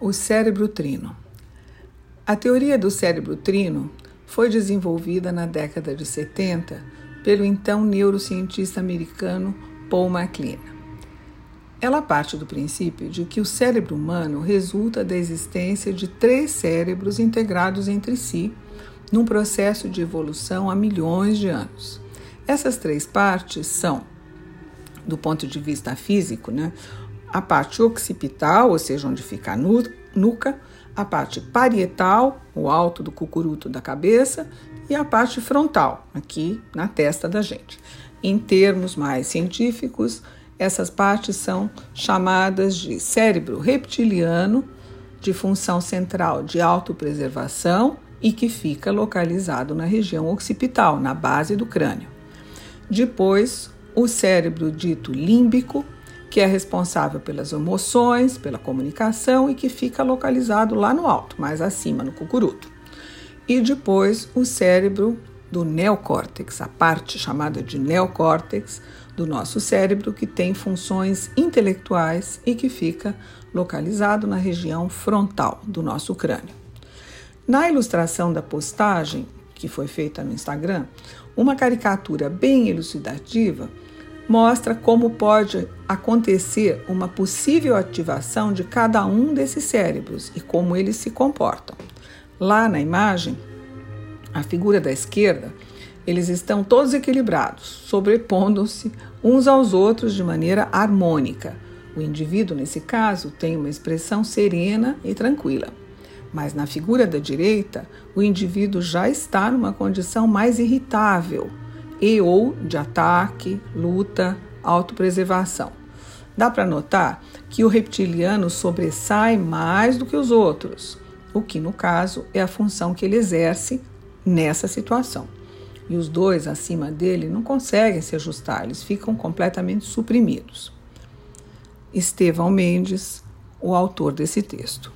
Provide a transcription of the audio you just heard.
O cérebro trino. A teoria do cérebro trino foi desenvolvida na década de 70 pelo então neurocientista americano Paul MacLean. Ela parte do princípio de que o cérebro humano resulta da existência de três cérebros integrados entre si num processo de evolução há milhões de anos. Essas três partes são, do ponto de vista físico, né, a parte occipital, ou seja, onde fica a nuca, a parte parietal, o alto do cucuruto da cabeça, e a parte frontal, aqui na testa da gente. Em termos mais científicos, essas partes são chamadas de cérebro reptiliano, de função central de autopreservação e que fica localizado na região occipital, na base do crânio. Depois, o cérebro dito límbico, que é responsável pelas emoções, pela comunicação e que fica localizado lá no alto, mais acima, no cucuruto. E depois o cérebro do neocórtex, a parte chamada de neocórtex do nosso cérebro, que tem funções intelectuais e que fica localizado na região frontal do nosso crânio. Na ilustração da postagem, que foi feita no Instagram, uma caricatura bem elucidativa mostra como pode acontecer uma possível ativação de cada um desses cérebros e como eles se comportam. Lá na imagem, a figura da esquerda, eles estão todos equilibrados, sobrepondo-se uns aos outros de maneira harmônica. O indivíduo, nesse caso, tem uma expressão serena e tranquila. Mas na figura da direita, o indivíduo já está numa condição mais irritável, e ou de ataque, luta, autopreservação. Dá para notar que o reptiliano sobressai mais do que os outros, o que no caso é a função que ele exerce nessa situação. E os dois acima dele não conseguem se ajustar, eles ficam completamente suprimidos. Estevão Mendes, o autor desse texto.